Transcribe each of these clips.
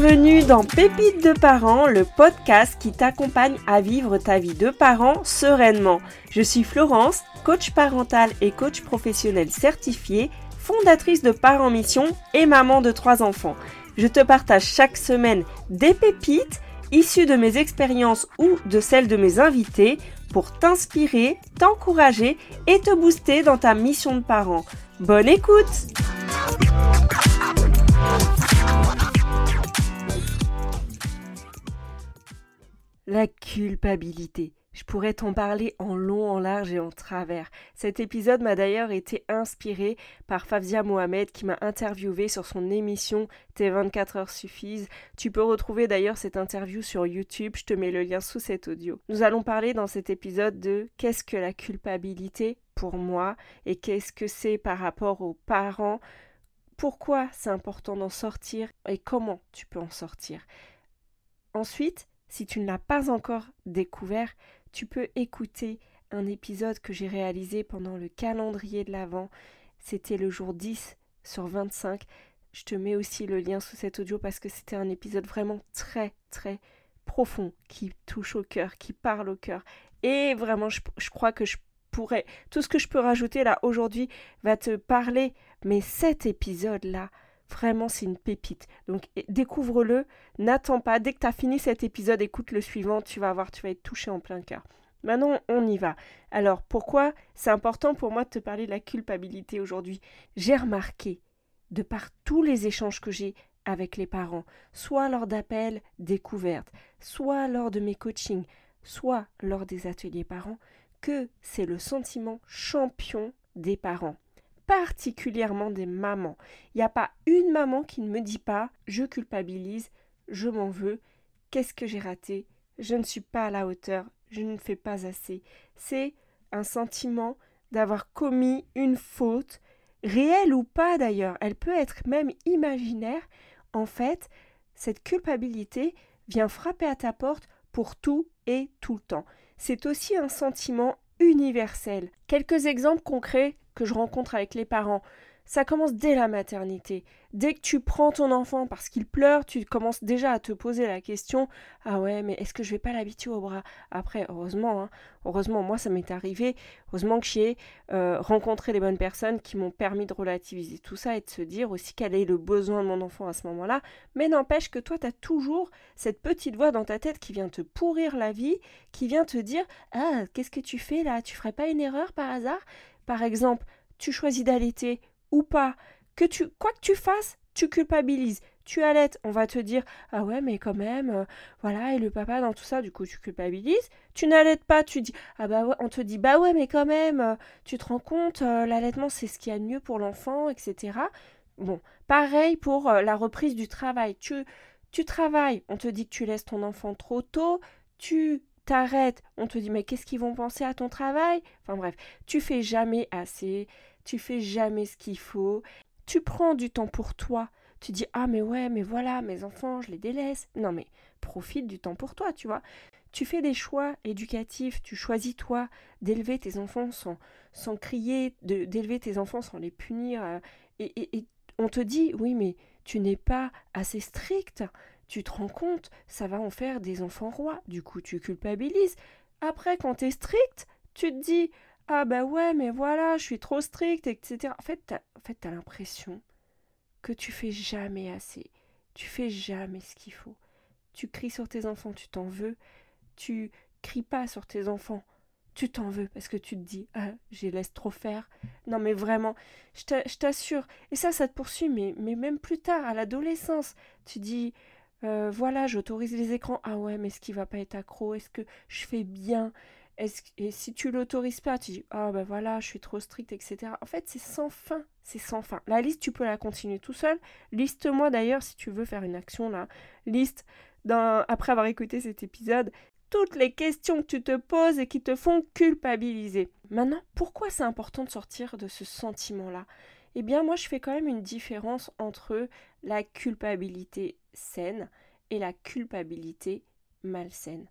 Bienvenue dans Pépites de parents, le podcast qui t'accompagne à vivre ta vie de parent sereinement. Je suis Florence, coach parental et coach professionnel certifié, fondatrice de Parents Mission et maman de trois enfants. Je te partage chaque semaine des pépites issues de mes expériences ou de celles de mes invités pour t'inspirer, t'encourager et te booster dans ta mission de parent. Bonne écoute La culpabilité. Je pourrais t'en parler en long, en large et en travers. Cet épisode m'a d'ailleurs été inspiré par Fafzia Mohamed qui m'a interviewé sur son émission Tes 24 heures suffisent. Tu peux retrouver d'ailleurs cette interview sur YouTube, je te mets le lien sous cet audio. Nous allons parler dans cet épisode de qu'est-ce que la culpabilité pour moi et qu'est-ce que c'est par rapport aux parents, pourquoi c'est important d'en sortir et comment tu peux en sortir. Ensuite, si tu ne l'as pas encore découvert, tu peux écouter un épisode que j'ai réalisé pendant le calendrier de l'Avent. C'était le jour 10 sur 25. Je te mets aussi le lien sous cet audio parce que c'était un épisode vraiment très très profond qui touche au cœur, qui parle au cœur. Et vraiment, je, je crois que je pourrais... Tout ce que je peux rajouter là aujourd'hui va te parler. Mais cet épisode-là, Vraiment, c'est une pépite. Donc, découvre-le. N'attends pas. Dès que tu as fini cet épisode, écoute le suivant. Tu vas voir, tu vas être touché en plein cœur. Maintenant, on y va. Alors, pourquoi c'est important pour moi de te parler de la culpabilité aujourd'hui? J'ai remarqué, de par tous les échanges que j'ai avec les parents, soit lors d'appels découvertes, soit lors de mes coachings, soit lors des ateliers parents, que c'est le sentiment champion des parents particulièrement des mamans. Il n'y a pas une maman qui ne me dit pas je culpabilise, je m'en veux, qu'est-ce que j'ai raté, je ne suis pas à la hauteur, je ne fais pas assez. C'est un sentiment d'avoir commis une faute, réelle ou pas d'ailleurs, elle peut être même imaginaire. En fait, cette culpabilité vient frapper à ta porte pour tout et tout le temps. C'est aussi un sentiment universel. Quelques exemples concrets que je rencontre avec les parents. Ça commence dès la maternité. Dès que tu prends ton enfant parce qu'il pleure, tu commences déjà à te poser la question Ah ouais, mais est-ce que je vais pas l'habituer au bras? Après, heureusement, hein, heureusement, moi ça m'est arrivé. Heureusement que j'ai euh, rencontré les bonnes personnes qui m'ont permis de relativiser tout ça et de se dire aussi quel est le besoin de mon enfant à ce moment-là. Mais n'empêche que toi, tu as toujours cette petite voix dans ta tête qui vient te pourrir la vie, qui vient te dire Ah, qu'est-ce que tu fais là? Tu ferais pas une erreur par hasard? Par exemple, tu choisis d'allaiter ou pas, que tu quoi que tu fasses, tu culpabilises. Tu allaites, on va te dire ah ouais mais quand même euh, voilà et le papa dans tout ça du coup tu culpabilises. Tu n'allaites pas, tu dis ah bah ouais, on te dit bah ouais mais quand même euh, tu te rends compte euh, l'allaitement c'est ce qu'il y a de mieux pour l'enfant etc. Bon pareil pour la reprise du travail. Tu tu travailles, on te dit que tu laisses ton enfant trop tôt, tu t'arrêtes, on te dit mais qu'est-ce qu'ils vont penser à ton travail? Enfin bref, tu fais jamais assez, tu fais jamais ce qu'il faut, tu prends du temps pour toi, tu dis ah mais ouais mais voilà mes enfants je les délaisse. Non mais profite du temps pour toi, tu vois. Tu fais des choix éducatifs, tu choisis toi d'élever tes enfants sans, sans crier, d'élever tes enfants sans les punir. Euh, et, et on te dit oui mais tu n'es pas assez strict, tu te rends compte, ça va en faire des enfants rois. Du coup, tu culpabilises. Après, quand tu es strict, tu te dis Ah bah ouais, mais voilà, je suis trop strict, etc. En fait, t'as, l'impression que tu fais jamais assez. Tu fais jamais ce qu'il faut. Tu cries sur tes enfants, tu t'en veux. Tu cries pas sur tes enfants, tu t'en veux parce que tu te dis ah, je laisse trop faire. Non mais vraiment, je t'assure. Et ça, ça te poursuit, mais même plus tard, à l'adolescence, tu dis euh, voilà, j'autorise les écrans. Ah ouais, mais est-ce qu'il va pas être accro? Est-ce que je fais bien? Et si tu l'autorises pas, tu dis Ah ben voilà, je suis trop strict, etc. En fait, c'est sans fin. C'est sans fin. La liste, tu peux la continuer tout seul. Liste-moi d'ailleurs si tu veux faire une action là. Liste, après avoir écouté cet épisode, toutes les questions que tu te poses et qui te font culpabiliser. Maintenant, pourquoi c'est important de sortir de ce sentiment-là? Eh bien, moi, je fais quand même une différence entre la culpabilité saine et la culpabilité malsaine.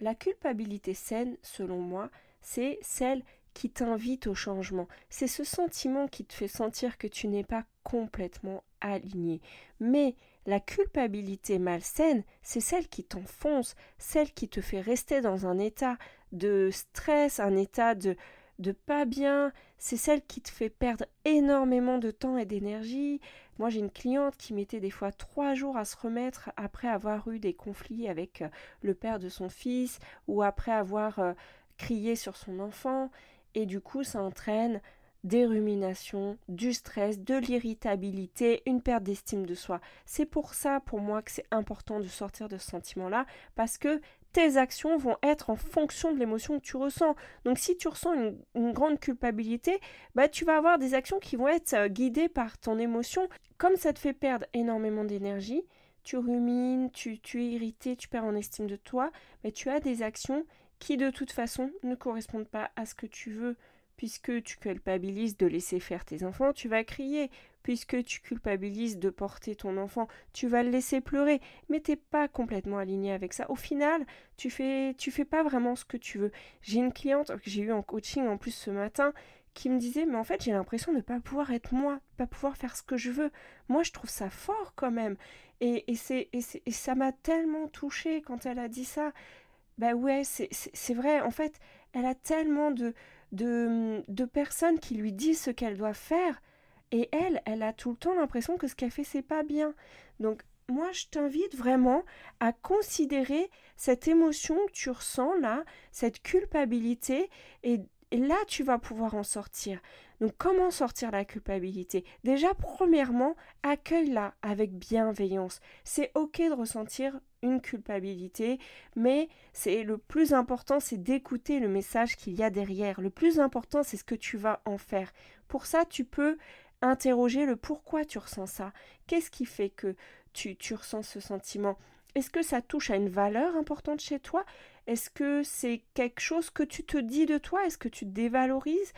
La culpabilité saine, selon moi, c'est celle qui t'invite au changement. C'est ce sentiment qui te fait sentir que tu n'es pas complètement aligné. Mais La culpabilité malsaine, c'est celle qui t'enfonce, celle qui te fait rester dans un état de stress, un état de, de pas bien, c'est celle qui te fait perdre énormément de temps et d'énergie. Moi, j'ai une cliente qui mettait des fois trois jours à se remettre après avoir eu des conflits avec euh, le père de son fils ou après avoir euh, crié sur son enfant. Et du coup, ça entraîne des ruminations, du stress, de l'irritabilité, une perte d'estime de soi. C'est pour ça, pour moi, que c'est important de sortir de ce sentiment-là, parce que tes actions vont être en fonction de l'émotion que tu ressens. Donc si tu ressens une, grande culpabilité, bah tu vas avoir des actions qui vont être euh, guidées par ton émotion. Comme ça te fait perdre énormément d'énergie, tu rumines, tu, es irrité, tu perds en estime de toi, mais tu as des actions qui de toute façon ne correspondent pas à ce que tu veux puisque tu culpabilises de laisser faire tes enfants, tu vas crier. Puisque tu culpabilises de porter ton enfant, tu vas le laisser pleurer. Mais t'es pas complètement aligné avec ça. Au final, tu fais, tu fais pas vraiment ce que tu veux. J'ai une cliente que j'ai eue en coaching en plus ce matin qui me disait mais en fait j'ai l'impression de ne pas pouvoir être moi, de pas pouvoir faire ce que je veux. Moi je trouve ça fort quand même. Et, et, c'est, et, et ça m'a tellement touchée quand elle a dit ça. Bah ouais, c'est vrai, en fait, elle a tellement de, de, de personnes qui lui disent ce qu'elle doit faire. Et elle, elle a tout le temps l'impression que ce qu'elle fait, c'est pas bien. Donc, moi, je t'invite vraiment à considérer cette émotion que tu ressens là, cette culpabilité, et, là, tu vas pouvoir en sortir. Donc, comment sortir la culpabilité? Déjà, premièrement, accueille-la avec bienveillance. C'est ok de ressentir une culpabilité, mais c'est le plus important, c'est d'écouter le message qu'il y a derrière. Le plus important, c'est ce que tu vas en faire. Pour ça, tu peux interroger le pourquoi tu ressens ça. Qu'est-ce qui fait que tu, ressens ce sentiment? Est-ce que ça touche à une valeur importante chez toi? Est-ce que c'est quelque chose que tu te dis de toi? Est-ce que tu dévalorises?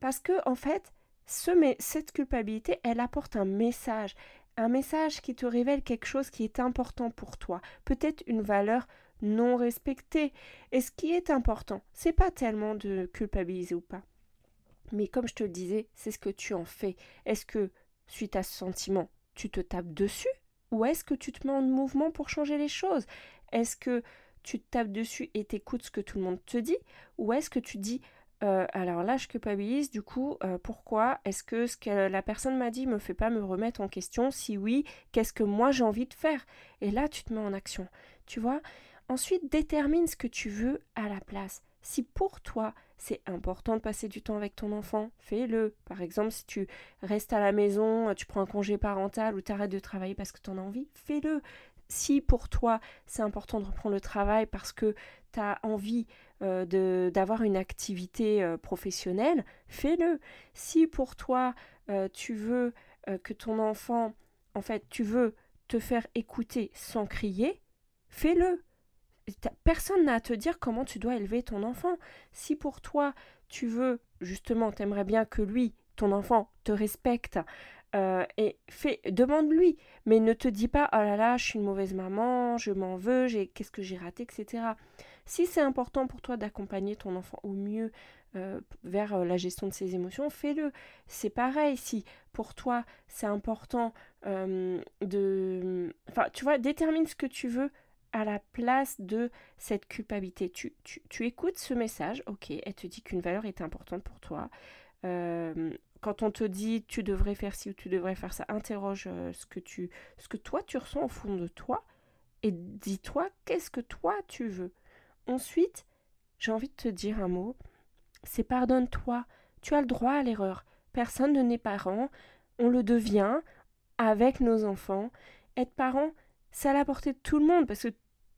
Parce que, en fait, ce, cette culpabilité, elle apporte un message un message qui te révèle quelque chose qui est important pour toi, peut-être une valeur non respectée. Et ce qui est important, c'est pas tellement de culpabiliser ou pas. Mais comme je te le disais, c'est ce que tu en fais. Est-ce que, suite à ce sentiment, tu te tapes dessus? Ou est-ce que tu te mets en mouvement pour changer les choses? Est-ce que tu te tapes dessus et t'écoutes ce que tout le monde te dit? Ou est-ce que tu dis euh, alors là, je culpabilise. Du coup, euh, pourquoi? Est-ce que ce que la personne m'a dit me fait pas me remettre en question? Si oui, qu'est-ce que moi j'ai envie de faire? Et là, tu te mets en action. Tu vois? Ensuite, détermine ce que tu veux à la place. Si pour toi, c'est important de passer du temps avec ton enfant, fais-le. Par exemple, si tu restes à la maison, tu prends un congé parental ou tu arrêtes de travailler parce que tu en as envie, fais-le. Si pour toi, c'est important de reprendre le travail parce que tu as envie euh, d'avoir une activité euh, professionnelle, fais-le. Si pour toi, euh, tu veux que ton enfant, en fait, tu veux te faire écouter sans crier, fais-le. Personne n'a à te dire comment tu dois élever ton enfant. Si pour toi, tu veux, justement, t'aimerais bien que lui, ton enfant, te respecte, et fais, demande-lui, mais ne te dis pas oh là là, je suis une mauvaise maman, je m'en veux, qu'est-ce que j'ai raté, etc. Si c'est important pour toi d'accompagner ton enfant au mieux euh, vers euh, la gestion de ses émotions, fais-le. C'est pareil, si pour toi c'est important euh, de... Enfin, tu vois, détermine ce que tu veux à la place de cette culpabilité. Tu, tu, écoutes ce message, ok, elle te dit qu'une valeur est importante pour toi. quand on te dit tu devrais faire ci ou tu devrais faire ça, interroge ce, que tu, ce que toi tu ressens au fond de toi et dis-toi qu'est-ce que toi tu veux? Ensuite, j'ai envie de te dire un mot. C'est pardonne-toi. Tu as le droit à l'erreur. Personne ne n'est parent. On le devient avec nos enfants. Être parent, c'est à la portée de tout le monde parce que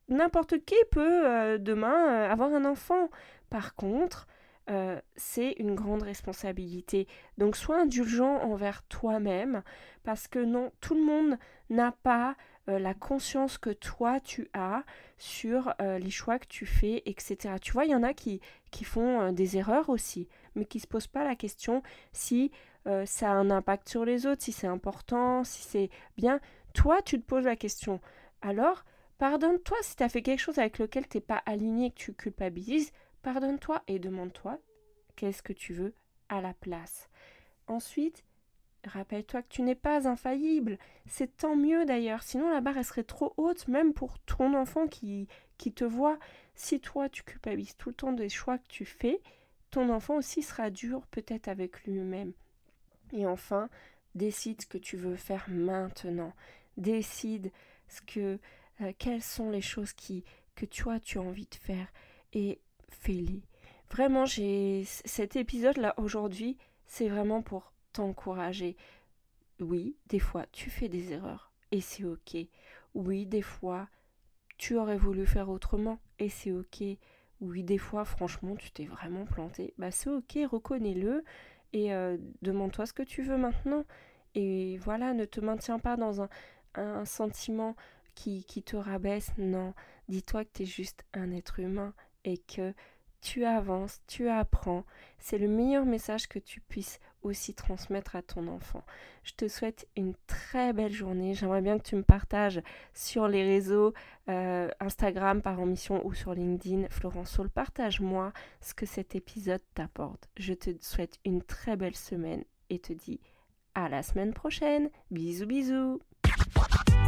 n'importe qui peut euh, demain euh, avoir un enfant. Par contre, euh, c'est une grande responsabilité. Donc sois indulgent envers toi-même parce que non, tout le monde n'a pas la conscience que toi tu as sur les choix que tu fais, etc. Tu vois, il y en a qui, qui font des erreurs aussi, mais qui ne se posent pas la question si ça a un impact sur les autres, si c'est important, si c'est bien. Toi, tu te poses la question. Alors, pardonne-toi si tu as fait quelque chose avec lequel tu n'es pas aligné, que tu culpabilises, pardonne-toi et demande-toi qu'est-ce que tu veux à la place. Ensuite, Rappelle-toi que tu n'es pas infaillible. C'est tant mieux d'ailleurs, sinon la barre serait trop haute, même pour ton enfant qui, qui te voit. Si toi tu culpabilises tout le temps des choix que tu fais, ton enfant aussi sera dur peut-être avec lui-même. Et enfin, décide ce que tu veux faire maintenant. Décide ce que, euh, quelles sont les choses qui, que toi tu as envie de faire et fais-les. Vraiment, j'ai cet épisode-là aujourd'hui, c'est vraiment pour t'encourager. Oui, des fois, tu fais des erreurs et c'est ok. Oui, des fois, tu aurais voulu faire autrement et c'est ok. Oui, des fois, franchement, tu t'es vraiment planté. Bah, c'est ok, reconnais-le et euh, demande-toi ce que tu veux maintenant. Et voilà, ne te maintiens pas dans un, un sentiment qui, te rabaisse. Non, dis-toi que tu es juste un être humain et que tu avances, tu apprends. C'est le meilleur message que tu puisses aussi transmettre à ton enfant. Je te souhaite une très belle journée. J'aimerais bien que tu me partages sur les réseaux euh, Instagram par mission ou sur LinkedIn. Florence Saul, partage-moi ce que cet épisode t'apporte. Je te souhaite une très belle semaine et te dis à la semaine prochaine. Bisous bisous. Thank